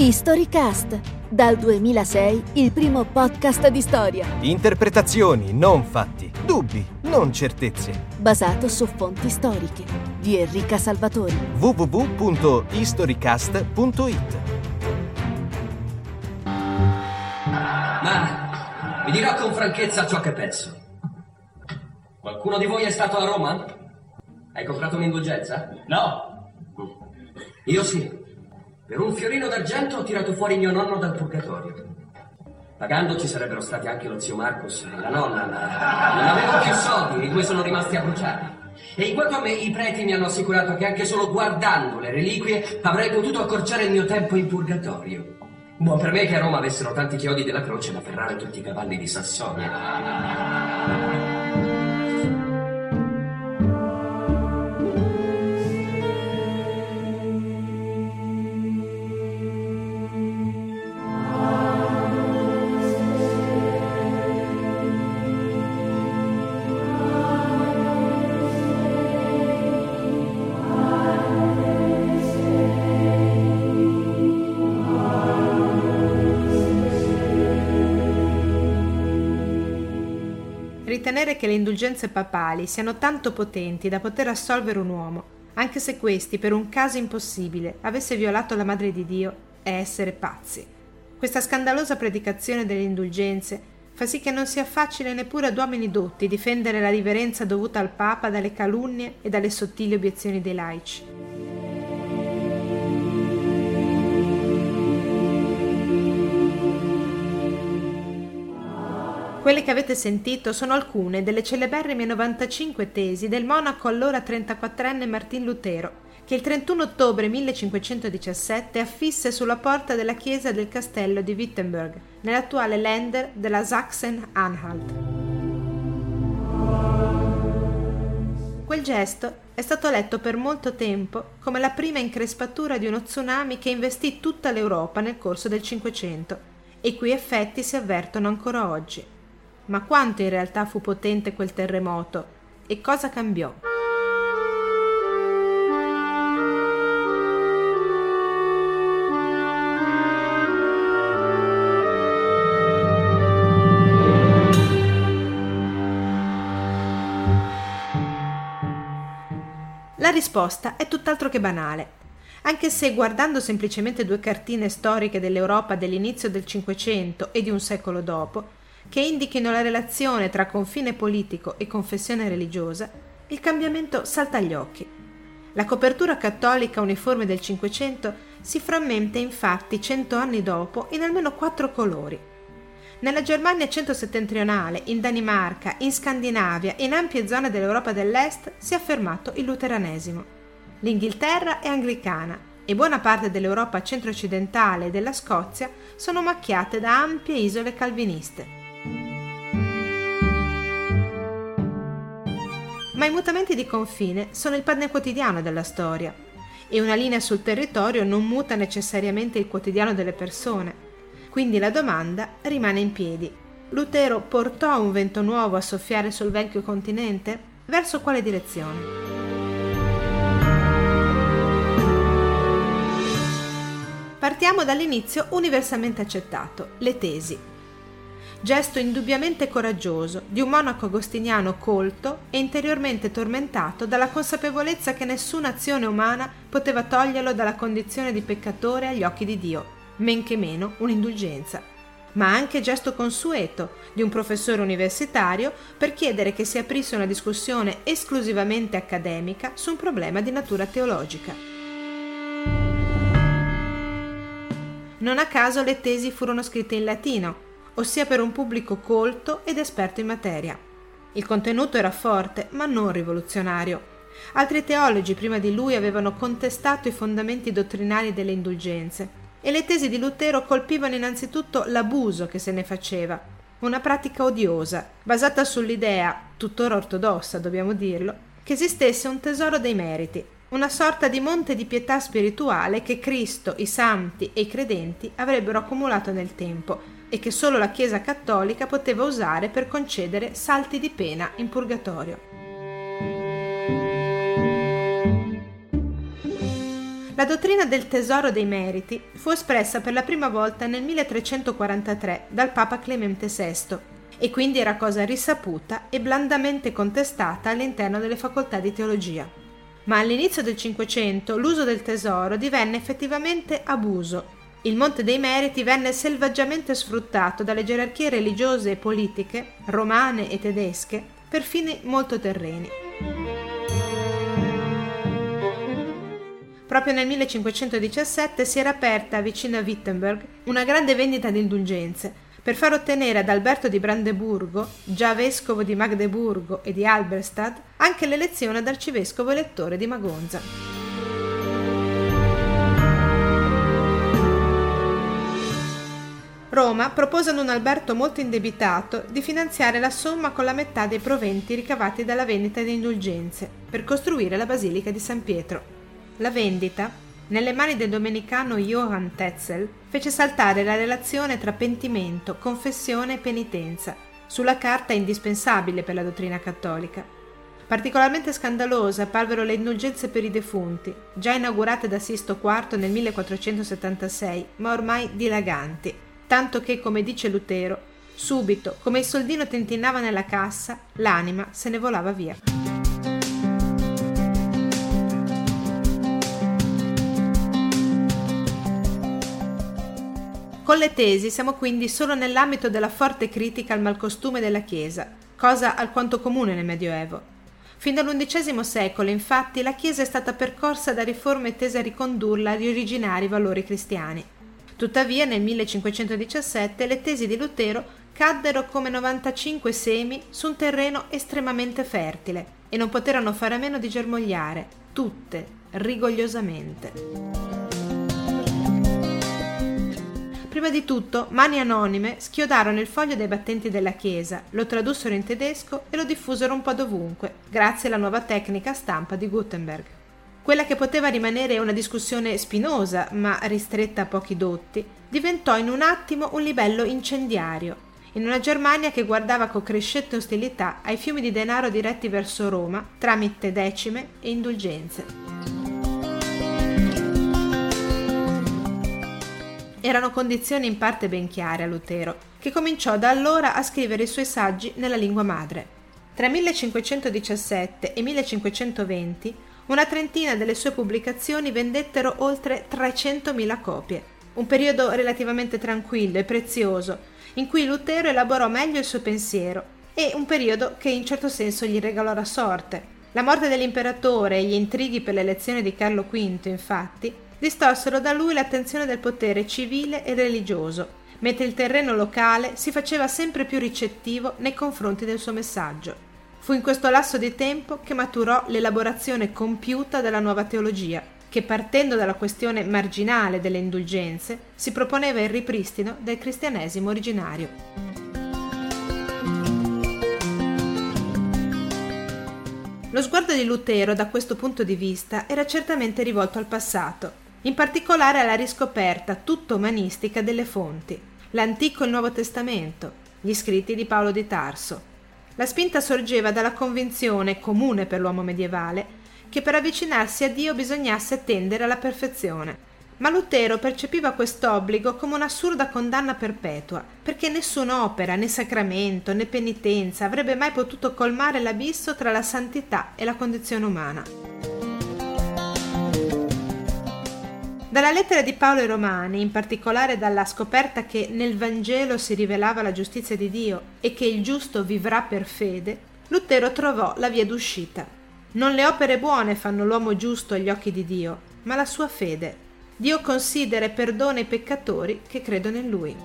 Historycast, dal 2006 il primo podcast di storia. Interpretazioni, non fatti. Dubbi, non certezze. Basato su fonti storiche. Di Enrica Salvatori. www.historycast.it Ma vi dirò con franchezza ciò che penso. Qualcuno di voi è stato a Roma? Hai comprato un'indulgenza? No, Io sì. Per un fiorino d'argento ho tirato fuori mio nonno dal purgatorio. Pagando ci sarebbero stati anche lo zio Marcus e la nonna, ma non avevo più soldi, i due sono rimasti a bruciare. E in quanto a me, i preti mi hanno assicurato che anche solo guardando le reliquie avrei potuto accorciare il mio tempo in purgatorio. Buon per me che a Roma avessero tanti chiodi della croce da ferrare tutti i cavalli di Sassonia. Ritenere che le indulgenze papali siano tanto potenti da poter assolvere un uomo, anche se questi, per un caso impossibile, avesse violato la Madre di Dio, è essere pazzi. Questa scandalosa predicazione delle indulgenze fa sì che non sia facile neppure ad uomini dotti difendere la riverenza dovuta al Papa dalle calunnie e dalle sottili obiezioni dei laici. Quelle che avete sentito sono alcune delle celeberrime 95 tesi del monaco allora 34enne Martin Lutero, che il 31 ottobre 1517 affisse sulla porta della chiesa del castello di Wittenberg, nell'attuale Länder della Sachsen-Anhalt. Quel gesto è stato letto per molto tempo come la prima increspatura di uno tsunami che investì tutta l'Europa nel corso del Cinquecento e i cui effetti si avvertono ancora oggi. Ma quanto in realtà fu potente quel terremoto e cosa cambiò? La risposta è tutt'altro che banale. Anche se guardando semplicemente due cartine storiche dell'Europa dell'inizio del Cinquecento e di un secolo dopo, che indichino la relazione tra confine politico e confessione religiosa, il cambiamento salta agli occhi. La copertura cattolica uniforme del Cinquecento si frammenta infatti cento anni dopo in almeno quattro colori. Nella Germania centro-settentrionale, in Danimarca, in Scandinavia e in ampie zone dell'Europa dell'Est si è affermato il luteranesimo. L'Inghilterra è anglicana e buona parte dell'Europa centro-occidentale e della Scozia sono macchiate da ampie isole calviniste. Ma i mutamenti di confine sono il pane quotidiano della storia e una linea sul territorio non muta necessariamente il quotidiano delle persone. Quindi la domanda rimane in piedi. Lutero portò un vento nuovo a soffiare sul vecchio continente? Verso quale direzione? Partiamo dall'inizio universalmente accettato, le tesi. Gesto indubbiamente coraggioso di un monaco agostiniano colto e interiormente tormentato dalla consapevolezza che nessuna azione umana poteva toglierlo dalla condizione di peccatore agli occhi di Dio, men che meno un'indulgenza. Ma anche gesto consueto di un professore universitario per chiedere che si aprisse una discussione esclusivamente accademica su un problema di natura teologica. Non a caso le tesi furono scritte in latino, ossia per un pubblico colto ed esperto in materia. Il contenuto era forte, ma non rivoluzionario. Altri teologi prima di lui avevano contestato i fondamenti dottrinari delle indulgenze e le tesi di Lutero colpivano innanzitutto l'abuso che se ne faceva, una pratica odiosa, basata sull'idea, tuttora ortodossa dobbiamo dirlo, che esistesse un tesoro dei meriti, una sorta di monte di pietà spirituale che Cristo, i santi e i credenti avrebbero accumulato nel tempo e che solo la Chiesa cattolica poteva usare per concedere salti di pena in purgatorio. La dottrina del tesoro dei meriti fu espressa per la prima volta nel 1343 dal Papa Clemente VI e quindi era cosa risaputa e blandamente contestata all'interno delle facoltà di teologia. Ma all'inizio del Cinquecento l'uso del tesoro divenne effettivamente abuso. Il Monte dei Meriti venne selvaggiamente sfruttato dalle gerarchie religiose e politiche, romane e tedesche, per fini molto terreni. Proprio nel 1517 si era aperta vicino a Wittenberg una grande vendita di indulgenze per far ottenere ad Alberto di Brandeburgo, già vescovo di Magdeburgo e di Alberstadt, anche l'elezione ad arcivescovo elettore di Magonza. Roma propose ad un Alberto molto indebitato di finanziare la somma con la metà dei proventi ricavati dalla vendita di indulgenze per costruire la Basilica di San Pietro. La vendita, nelle mani del domenicano Johann Tetzel, fece saltare la relazione tra pentimento, confessione e penitenza, sulla carta indispensabile per la dottrina cattolica. Particolarmente scandalose apparvero le indulgenze per i defunti, già inaugurate da Sisto IV nel 1476, ma ormai dilaganti, tanto che, come dice Lutero, subito, come il soldino tentinava nella cassa, l'anima se ne volava via. Con le tesi siamo quindi solo nell'ambito della forte critica al malcostume della Chiesa, cosa alquanto comune nel Medioevo. Fin dall'undicesimo secolo, infatti, la Chiesa è stata percorsa da riforme tese a ricondurla agli originari valori cristiani. Tuttavia, nel 1517 le tesi di Lutero caddero come 95 semi su un terreno estremamente fertile e non poterono fare a meno di germogliare, tutte, rigogliosamente. Prima di tutto, mani anonime schiodarono il foglio dai battenti della chiesa, lo tradussero in tedesco e lo diffusero un po' dovunque, grazie alla nuova tecnica stampa di Gutenberg. Quella che poteva rimanere una discussione spinosa, ma ristretta a pochi dotti, diventò in un attimo un livello incendiario, in una Germania che guardava con crescente ostilità ai fiumi di denaro diretti verso Roma tramite decime e indulgenze. Erano condizioni in parte ben chiare a Lutero, che cominciò da allora a scrivere i suoi saggi nella lingua madre. Tra 1517 e 1520 una trentina delle sue pubblicazioni vendettero oltre 300.000 copie, un periodo relativamente tranquillo e prezioso, in cui Lutero elaborò meglio il suo pensiero e un periodo che in certo senso gli regalò la sorte. La morte dell'imperatore e gli intrighi per l'elezione di Carlo V, infatti, distorsero da lui l'attenzione del potere civile e religioso, mentre il terreno locale si faceva sempre più ricettivo nei confronti del suo messaggio. Fu in questo lasso di tempo che maturò l'elaborazione compiuta della nuova teologia, che partendo dalla questione marginale delle indulgenze si proponeva il ripristino del cristianesimo originario. Lo sguardo di Lutero da questo punto di vista era certamente rivolto al passato, in particolare alla riscoperta tutto umanistica delle fonti, l'Antico e il Nuovo Testamento, gli scritti di Paolo di Tarso. La spinta sorgeva dalla convinzione comune per l'uomo medievale che per avvicinarsi a Dio bisognasse tendere alla perfezione. Ma Lutero percepiva quest'obbligo come un'assurda condanna perpetua, perché nessuna opera, né sacramento, né penitenza avrebbe mai potuto colmare l'abisso tra la santità e la condizione umana. Dalla lettera di Paolo ai Romani, in particolare dalla scoperta che nel Vangelo si rivelava la giustizia di Dio e che il giusto vivrà per fede, Lutero trovò la via d'uscita. Non le opere buone fanno l'uomo giusto agli occhi di Dio, ma la sua fede. Dio considera e perdona i peccatori che credono in Lui.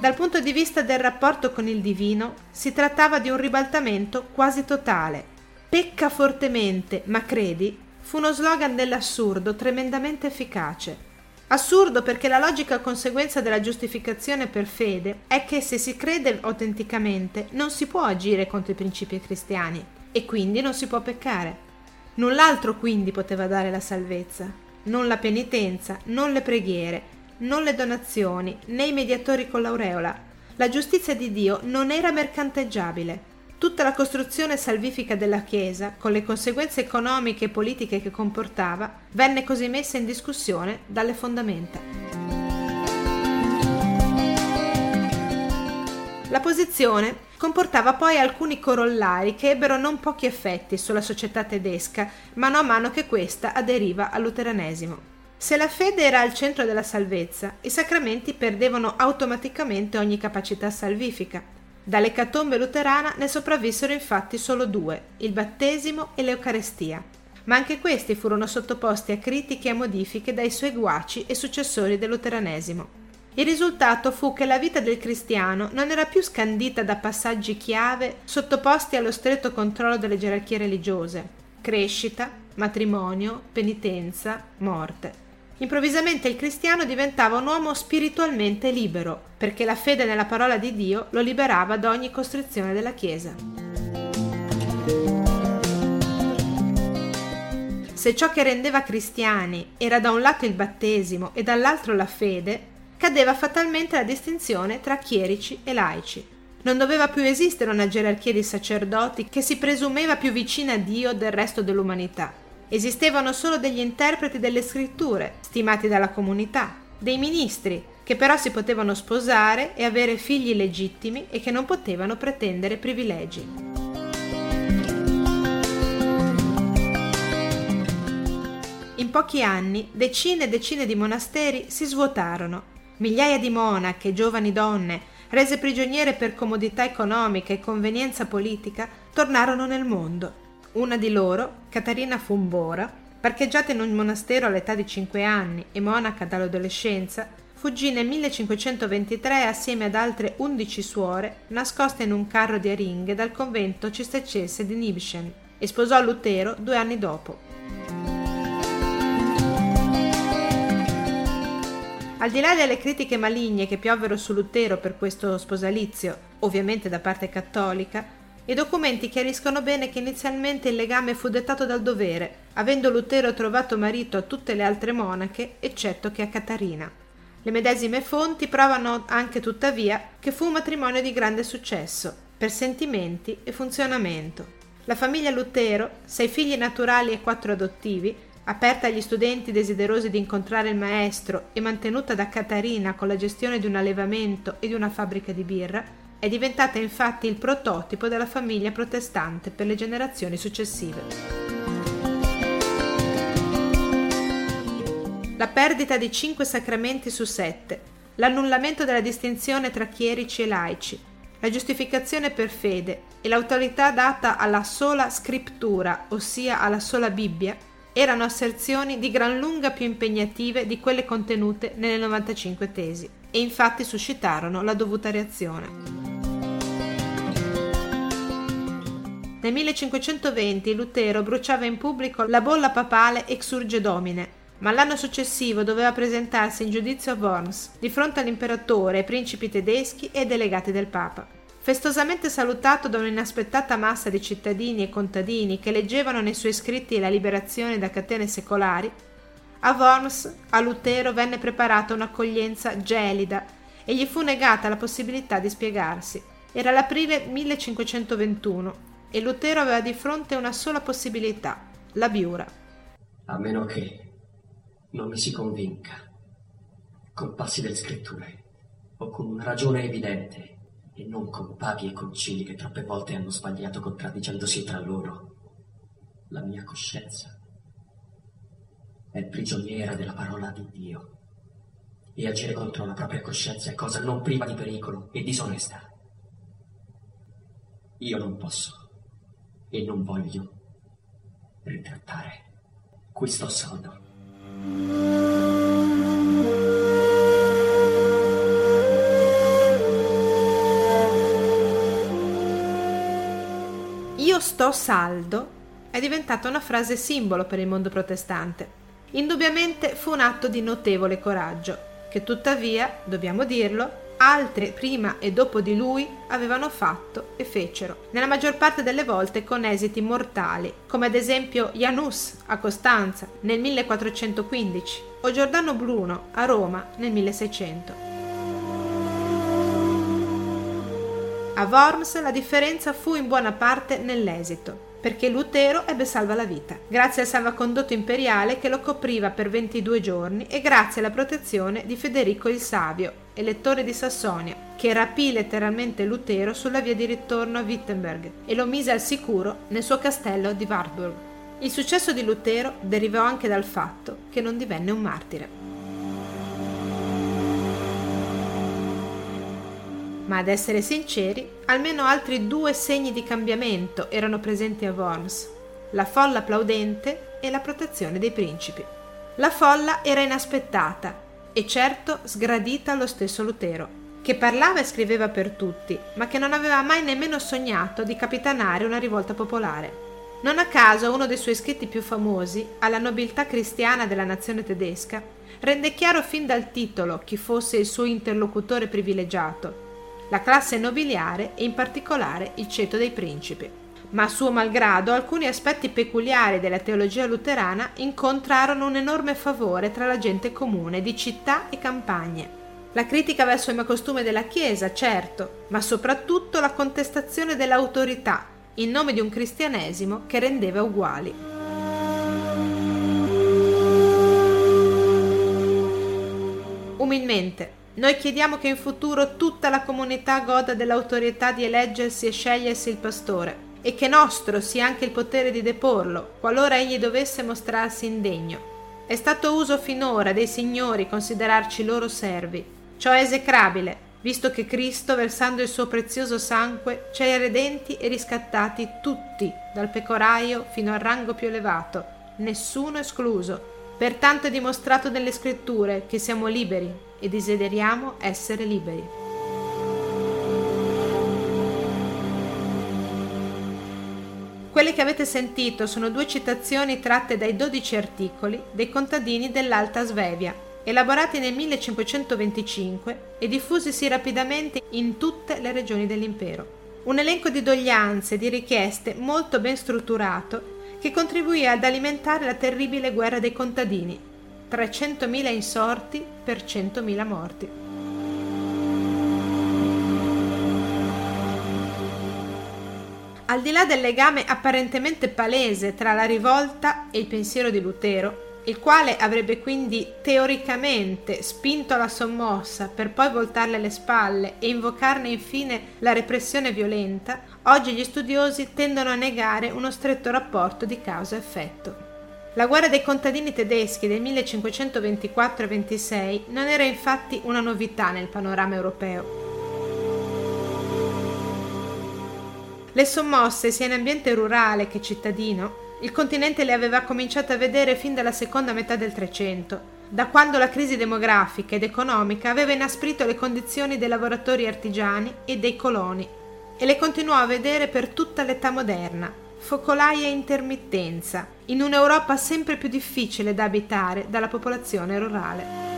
Dal punto di vista del rapporto con il divino, si trattava di un ribaltamento quasi totale Pecca fortemente, ma credi fu uno slogan dell'assurdo tremendamente efficace. Assurdo perché la logica conseguenza della giustificazione per fede è che se si crede autenticamente non si può agire contro i principi cristiani e quindi non si può peccare. Null'altro quindi poteva dare la salvezza, non la penitenza, non le preghiere, non le donazioni, né i mediatori con l'aureola. La giustizia di Dio non era mercanteggiabile tutta la costruzione salvifica della Chiesa, con le conseguenze economiche e politiche che comportava, venne così messa in discussione dalle fondamenta. La posizione comportava poi alcuni corollari che ebbero non pochi effetti sulla società tedesca, mano a mano che questa aderiva al luteranesimo. Se la fede era al centro della salvezza, i sacramenti perdevano automaticamente ogni capacità salvifica. Dall'ecatombe luterana ne sopravvissero infatti solo due, il battesimo e l'Eucarestia, ma anche questi furono sottoposti a critiche e modifiche dai seguaci e successori del luteranesimo. Il risultato fu che la vita del cristiano non era più scandita da passaggi chiave sottoposti allo stretto controllo delle gerarchie religiose crescita, matrimonio, penitenza, morte. Improvvisamente il cristiano diventava un uomo spiritualmente libero, perché la fede nella parola di Dio lo liberava da ogni costrizione della Chiesa. Se ciò che rendeva cristiani era da un lato il battesimo e dall'altro la fede, cadeva fatalmente la distinzione tra chierici e laici. Non doveva più esistere una gerarchia di sacerdoti che si presumeva più vicina a Dio del resto dell'umanità. Esistevano solo degli interpreti delle scritture, stimati dalla comunità, dei ministri, che però si potevano sposare e avere figli legittimi e che non potevano pretendere privilegi. In pochi anni decine e decine di monasteri si svuotarono. Migliaia di monache, giovani donne, rese prigioniere per comodità economica e convenienza politica, tornarono nel mondo. Una di loro, Caterina Fumbora, parcheggiata in un monastero all'età di cinque anni e monaca dall'adolescenza, fuggì nel 1523 assieme ad altre undici suore, nascoste in un carro di aringhe dal convento cistercense di Nibschen, e sposò Lutero due anni dopo. Al di là delle critiche maligne che piovvero su Lutero per questo sposalizio, ovviamente da parte cattolica, i documenti chiariscono bene che inizialmente il legame fu dettato dal dovere, avendo Lutero trovato marito a tutte le altre monache, eccetto che a Catarina. Le medesime fonti provano anche tuttavia che fu un matrimonio di grande successo, per sentimenti e funzionamento. La famiglia Lutero, sei figli naturali e quattro adottivi, aperta agli studenti desiderosi di incontrare il maestro e mantenuta da Catarina con la gestione di un allevamento e di una fabbrica di birra, è diventata infatti il prototipo della famiglia protestante per le generazioni successive. La perdita di cinque sacramenti su sette, l'annullamento della distinzione tra chierici e laici, la giustificazione per fede e l'autorità data alla sola scrittura, ossia alla sola Bibbia, erano asserzioni di gran lunga più impegnative di quelle contenute nelle 95 tesi e infatti suscitarono la dovuta reazione. Nel 1520 Lutero bruciava in pubblico la bolla papale Exurge Domine, ma l'anno successivo doveva presentarsi in giudizio a Worms, di fronte all'imperatore, ai principi tedeschi e ai delegati del Papa. Festosamente salutato da un'inaspettata massa di cittadini e contadini che leggevano nei suoi scritti la liberazione da catene secolari, a Worms a Lutero venne preparata un'accoglienza gelida e gli fu negata la possibilità di spiegarsi. Era l'aprile 1521 e Lutero aveva di fronte una sola possibilità, la biura. A meno che non mi si convinca, con passi delle scritture, o con una ragione evidente, e non con papi e concili che troppe volte hanno sbagliato contraddicendosi tra loro, la mia coscienza è prigioniera della parola di Dio. E agire contro la propria coscienza è cosa non priva di pericolo e disonesta. Io non posso e non voglio ritrattare questo soldo. Io sto saldo è diventata una frase simbolo per il mondo protestante. Indubbiamente fu un atto di notevole coraggio, che tuttavia, dobbiamo dirlo, altre prima e dopo di lui avevano fatto e fecero, nella maggior parte delle volte con esiti mortali, come ad esempio Janus a Costanza nel 1415 o Giordano Bruno a Roma nel 1600. A Worms la differenza fu in buona parte nell'esito perché Lutero ebbe salva la vita, grazie al salvacondotto imperiale che lo copriva per 22 giorni e grazie alla protezione di Federico il Savio, elettore di Sassonia, che rapì letteralmente Lutero sulla via di ritorno a Wittenberg e lo mise al sicuro nel suo castello di Wartburg. Il successo di Lutero derivò anche dal fatto che non divenne un martire. Ma ad essere sinceri, almeno altri due segni di cambiamento erano presenti a Worms, la folla applaudente e la protezione dei principi. La folla era inaspettata e certo sgradita allo stesso Lutero, che parlava e scriveva per tutti, ma che non aveva mai nemmeno sognato di capitanare una rivolta popolare. Non a caso uno dei suoi scritti più famosi, alla nobiltà cristiana della nazione tedesca, rende chiaro fin dal titolo chi fosse il suo interlocutore privilegiato la classe nobiliare e in particolare il ceto dei principi. Ma a suo malgrado alcuni aspetti peculiari della teologia luterana incontrarono un enorme favore tra la gente comune di città e campagne. La critica verso il costume della Chiesa, certo, ma soprattutto la contestazione dell'autorità in nome di un cristianesimo che rendeva uguali. Umilmente, noi chiediamo che in futuro tutta la comunità goda dell'autorità di eleggersi e scegliersi il pastore e che nostro sia anche il potere di deporlo, qualora egli dovesse mostrarsi indegno. È stato uso finora dei signori considerarci loro servi. Ciò è esecrabile, visto che Cristo, versando il suo prezioso sangue, ci ha redenti e riscattati tutti, dal pecoraio fino al rango più elevato, nessuno escluso. Pertanto è dimostrato nelle scritture che siamo liberi e desideriamo essere liberi. Quelle che avete sentito sono due citazioni tratte dai dodici articoli dei contadini dell'Alta Svevia, elaborati nel 1525 e diffusisi rapidamente in tutte le regioni dell'impero. Un elenco di doglianze e di richieste molto ben strutturato che contribuì ad alimentare la terribile guerra dei contadini, 300.000 insorti per 100.000 morti. Al di là del legame apparentemente palese tra la rivolta e il pensiero di Lutero, il quale avrebbe quindi teoricamente spinto la sommossa per poi voltarle le spalle e invocarne infine la repressione violenta, oggi gli studiosi tendono a negare uno stretto rapporto di causa-effetto. La guerra dei contadini tedeschi del 1524-26 non era infatti una novità nel panorama europeo. Le sommosse, sia in ambiente rurale che cittadino, il continente le aveva cominciate a vedere fin dalla seconda metà del Trecento, da quando la crisi demografica ed economica aveva inasprito le condizioni dei lavoratori artigiani e dei coloni, e le continuò a vedere per tutta l'età moderna, focolai e intermittenza, in un'Europa sempre più difficile da abitare dalla popolazione rurale.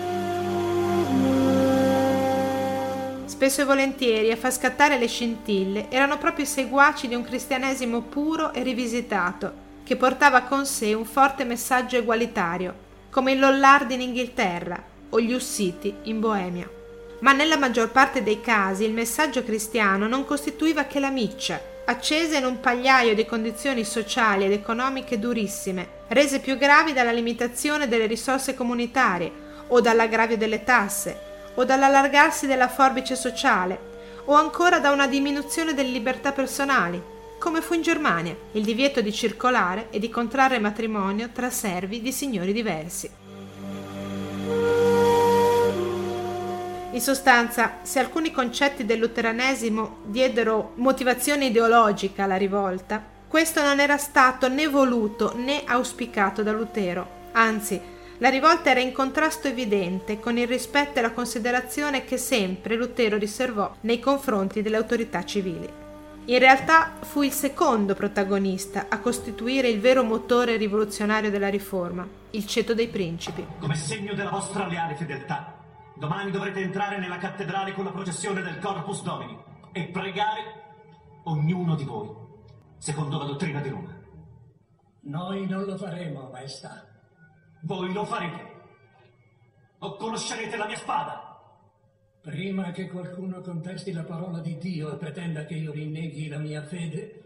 Spesso e volentieri a far scattare le scintille erano proprio i seguaci di un cristianesimo puro e rivisitato, che portava con sé un forte messaggio egualitario, come i Lollardi in Inghilterra o gli Ussiti in Boemia. Ma nella maggior parte dei casi il messaggio cristiano non costituiva che la miccia, accese in un pagliaio di condizioni sociali ed economiche durissime, rese più gravi dalla limitazione delle risorse comunitarie, o dall'aggravio delle tasse, o dall'allargarsi della forbice sociale, o ancora da una diminuzione delle libertà personali, come fu in Germania, il divieto di circolare e di contrarre matrimonio tra servi di signori diversi. In sostanza, se alcuni concetti del luteranesimo diedero motivazione ideologica alla rivolta, questo non era stato né voluto né auspicato da Lutero, anzi, la rivolta era in contrasto evidente con il rispetto e la considerazione che sempre Lutero riservò nei confronti delle autorità civili. In realtà fu il secondo protagonista a costituire il vero motore rivoluzionario della riforma, il ceto dei principi. Come segno della vostra leale fedeltà, Domani dovrete entrare nella cattedrale con la processione del Corpus Domini e pregare ognuno di voi, secondo la dottrina di Roma. Noi non lo faremo, maestà. Voi lo farete. O conoscerete la mia spada. Prima che qualcuno contesti la parola di Dio e pretenda che io rinneghi la mia fede,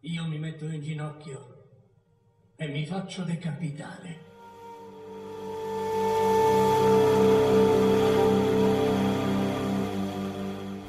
io mi metto in ginocchio e mi faccio decapitare.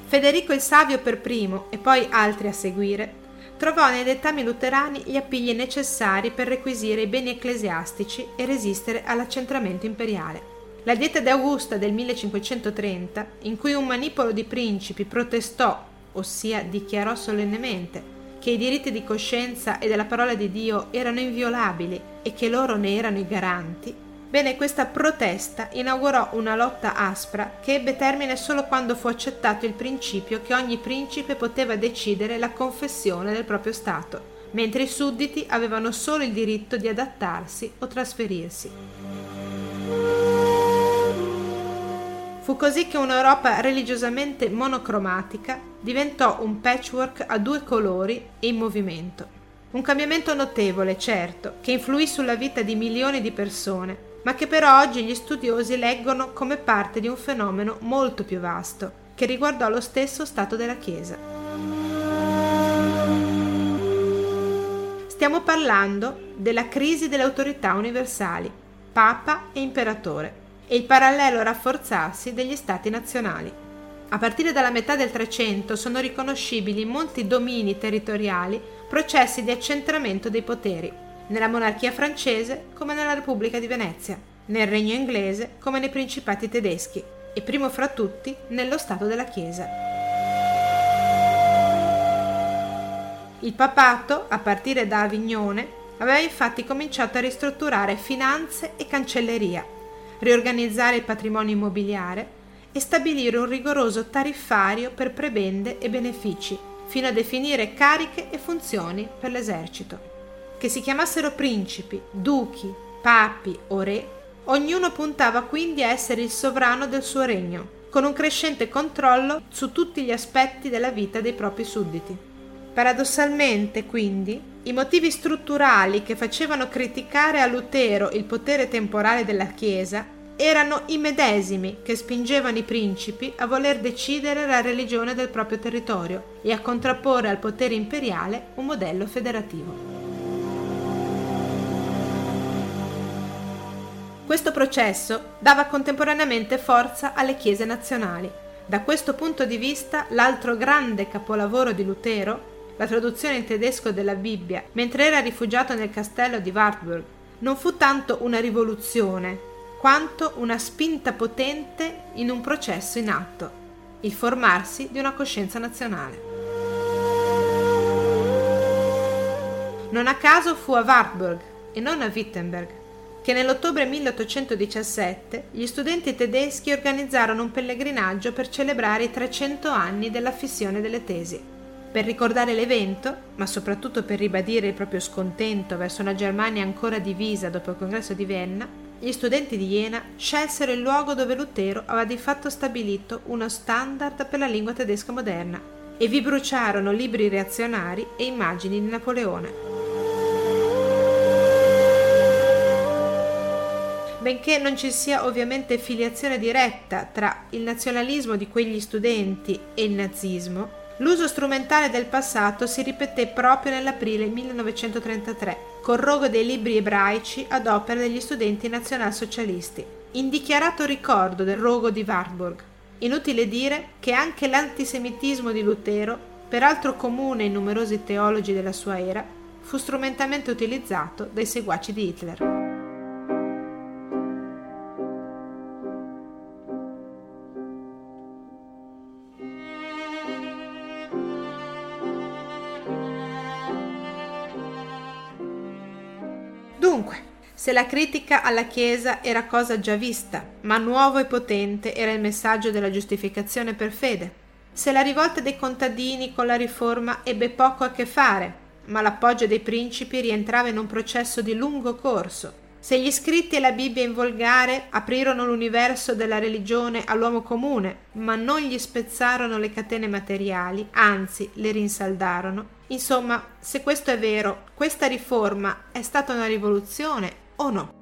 Federico il Savio per primo e poi altri a seguire trovò nei dettami luterani gli appigli necessari per requisire i beni ecclesiastici e resistere all'accentramento imperiale. La dieta di Augusta del 1530, in cui un manipolo di principi protestò, ossia dichiarò solennemente, che i diritti di coscienza e della parola di Dio erano inviolabili e che loro ne erano i garanti, bene questa protesta inaugurò una lotta aspra che ebbe termine solo quando fu accettato il principio che ogni principe poteva decidere la confessione del proprio Stato, mentre i sudditi avevano solo il diritto di adattarsi o trasferirsi. Fu così che un'Europa religiosamente monocromatica diventò un patchwork a due colori e in movimento. Un cambiamento notevole, certo, che influì sulla vita di milioni di persone, ma che però oggi gli studiosi leggono come parte di un fenomeno molto più vasto, che riguardò lo stesso stato della Chiesa. Stiamo parlando della crisi delle autorità universali, Papa e Imperatore e il parallelo rafforzarsi degli stati nazionali. A partire dalla metà del Trecento sono riconoscibili in molti domini territoriali processi di accentramento dei poteri, nella monarchia francese come nella Repubblica di Venezia, nel regno inglese come nei principati tedeschi e primo fra tutti nello Stato della Chiesa. Il papato, a partire da Avignone, aveva infatti cominciato a ristrutturare finanze e cancelleria riorganizzare il patrimonio immobiliare e stabilire un rigoroso tariffario per prebende e benefici, fino a definire cariche e funzioni per l'esercito. Che si chiamassero principi, duchi, papi o re, ognuno puntava quindi a essere il sovrano del suo regno, con un crescente controllo su tutti gli aspetti della vita dei propri sudditi. Paradossalmente, quindi, i motivi strutturali che facevano criticare a Lutero il potere temporale della Chiesa erano i medesimi che spingevano i principi a voler decidere la religione del proprio territorio e a contrapporre al potere imperiale un modello federativo. Questo processo dava contemporaneamente forza alle chiese nazionali. Da questo punto di vista, l'altro grande capolavoro di Lutero la traduzione in tedesco della Bibbia, mentre era rifugiato nel castello di Wartburg, non fu tanto una rivoluzione, quanto una spinta potente in un processo in atto, il formarsi di una coscienza nazionale. Non a caso fu a Wartburg e non a Wittenberg che nell'ottobre 1817 gli studenti tedeschi organizzarono un pellegrinaggio per celebrare i 300 anni della fissione delle tesi. Per ricordare l'evento, ma soprattutto per ribadire il proprio scontento verso una Germania ancora divisa dopo il congresso di Vienna, gli studenti di Jena scelsero il luogo dove Lutero aveva di fatto stabilito uno standard per la lingua tedesca moderna e vi bruciarono libri reazionari e immagini di Napoleone. Benché non ci sia ovviamente filiazione diretta tra il nazionalismo di quegli studenti e il nazismo, L'uso strumentale del passato si ripeté proprio nell'aprile 1933, col rogo dei libri ebraici ad opera degli studenti nazionalsocialisti, in dichiarato ricordo del rogo di Wartburg. Inutile dire che anche l'antisemitismo di Lutero, peraltro comune in numerosi teologi della sua era, fu strumentalmente utilizzato dai seguaci di Hitler. Se la critica alla Chiesa era cosa già vista, ma nuovo e potente era il messaggio della giustificazione per fede. Se la rivolta dei contadini con la riforma ebbe poco a che fare, ma l'appoggio dei principi rientrava in un processo di lungo corso. Se gli scritti e la Bibbia in volgare aprirono l'universo della religione all'uomo comune, ma non gli spezzarono le catene materiali, anzi le rinsaldarono. Insomma, se questo è vero, questa riforma è stata una rivoluzione o no?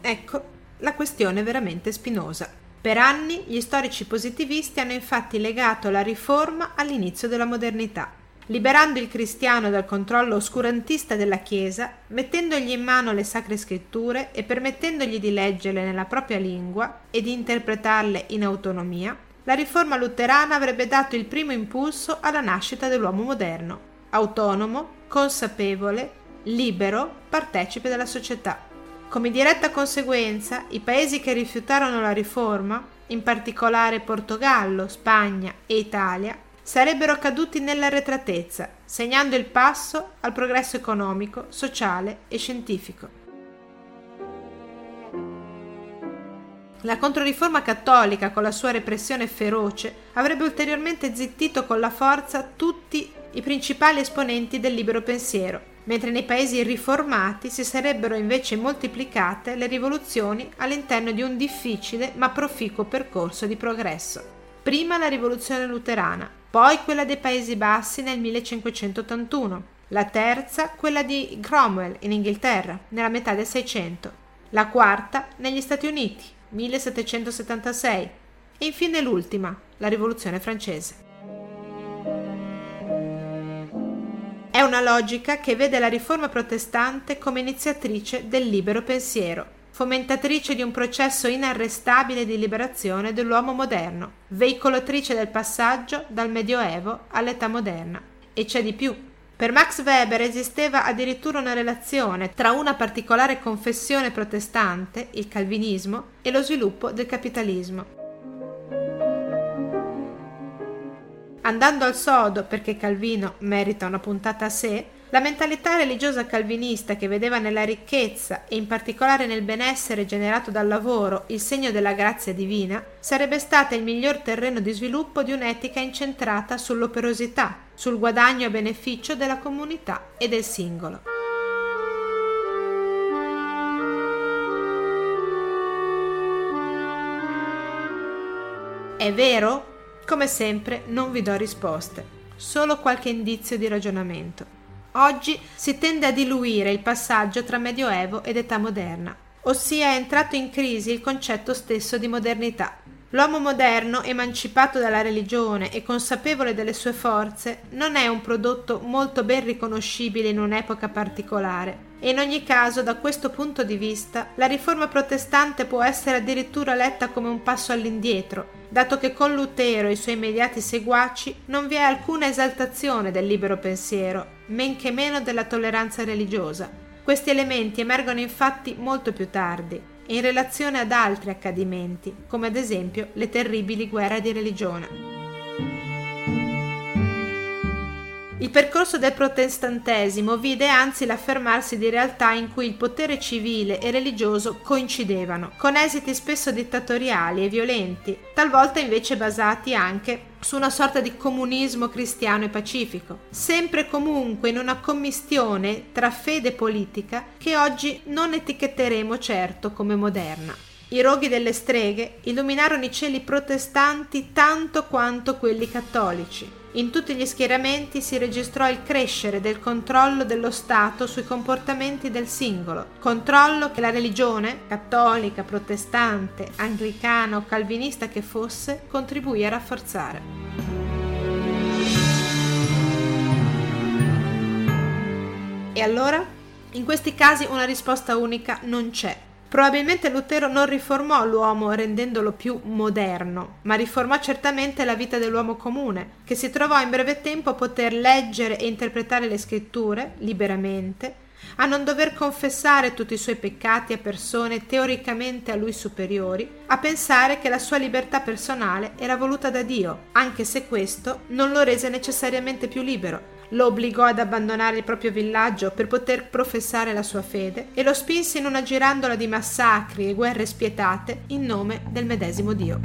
Ecco la questione veramente spinosa. Per anni gli storici positivisti hanno infatti legato la riforma all'inizio della modernità, liberando il cristiano dal controllo oscurantista della Chiesa, mettendogli in mano le sacre scritture e permettendogli di leggerle nella propria lingua e di interpretarle in autonomia, la riforma luterana avrebbe dato il primo impulso alla nascita dell'uomo moderno, autonomo, consapevole, libero, partecipe della società. Come diretta conseguenza, i paesi che rifiutarono la riforma, in particolare Portogallo, Spagna e Italia, sarebbero caduti nell'arretratezza, segnando il passo al progresso economico, sociale e scientifico. La Controriforma cattolica, con la sua repressione feroce, avrebbe ulteriormente zittito con la forza tutti i principali esponenti del libero pensiero, mentre nei paesi riformati si sarebbero invece moltiplicate le rivoluzioni all'interno di un difficile ma proficuo percorso di progresso. Prima la rivoluzione luterana, poi quella dei Paesi Bassi nel 1581, la terza quella di Cromwell in Inghilterra nella metà del Seicento, la quarta negli Stati Uniti 1776 e infine l'ultima, la Rivoluzione francese. È una logica che vede la riforma protestante come iniziatrice del libero pensiero, fomentatrice di un processo inarrestabile di liberazione dell'uomo moderno, veicolatrice del passaggio dal Medioevo all'età moderna. E c'è di più, per Max Weber esisteva addirittura una relazione tra una particolare confessione protestante, il calvinismo, e lo sviluppo del capitalismo. Andando al sodo, perché Calvino merita una puntata a sé, la mentalità religiosa calvinista che vedeva nella ricchezza e in particolare nel benessere generato dal lavoro il segno della grazia divina sarebbe stata il miglior terreno di sviluppo di un'etica incentrata sull'operosità, sul guadagno a beneficio della comunità e del singolo. È vero? Come sempre non vi do risposte, solo qualche indizio di ragionamento. Oggi si tende a diluire il passaggio tra Medioevo ed età moderna, ossia è entrato in crisi il concetto stesso di modernità. L'uomo moderno, emancipato dalla religione e consapevole delle sue forze, non è un prodotto molto ben riconoscibile in un'epoca particolare, e in ogni caso da questo punto di vista la riforma protestante può essere addirittura letta come un passo all'indietro, dato che con Lutero e i suoi immediati seguaci non vi è alcuna esaltazione del libero pensiero, men che meno della tolleranza religiosa. Questi elementi emergono infatti molto più tardi, in relazione ad altri accadimenti, come ad esempio le terribili guerre di religione. Il percorso del protestantesimo vide anzi l'affermarsi di realtà in cui il potere civile e religioso coincidevano, con esiti spesso dittatoriali e violenti, talvolta invece basati anche su una sorta di comunismo cristiano e pacifico, sempre comunque in una commistione tra fede e politica che oggi non etichetteremo certo come moderna. I roghi delle streghe illuminarono i cieli protestanti tanto quanto quelli cattolici. In tutti gli schieramenti si registrò il crescere del controllo dello Stato sui comportamenti del singolo, controllo che la religione, cattolica, protestante, anglicana o calvinista che fosse, contribuì a rafforzare. E allora? In questi casi una risposta unica non c'è. Probabilmente Lutero non riformò l'uomo rendendolo più moderno, ma riformò certamente la vita dell'uomo comune, che si trovò in breve tempo a poter leggere e interpretare le scritture liberamente, a non dover confessare tutti i suoi peccati a persone teoricamente a lui superiori, a pensare che la sua libertà personale era voluta da Dio, anche se questo non lo rese necessariamente più libero, lo obbligò ad abbandonare il proprio villaggio per poter professare la sua fede e lo spinse in una girandola di massacri e guerre spietate in nome del medesimo Dio.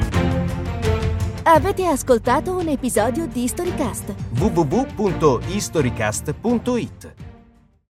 Avete ascoltato un episodio di Historycast? www.historycast.it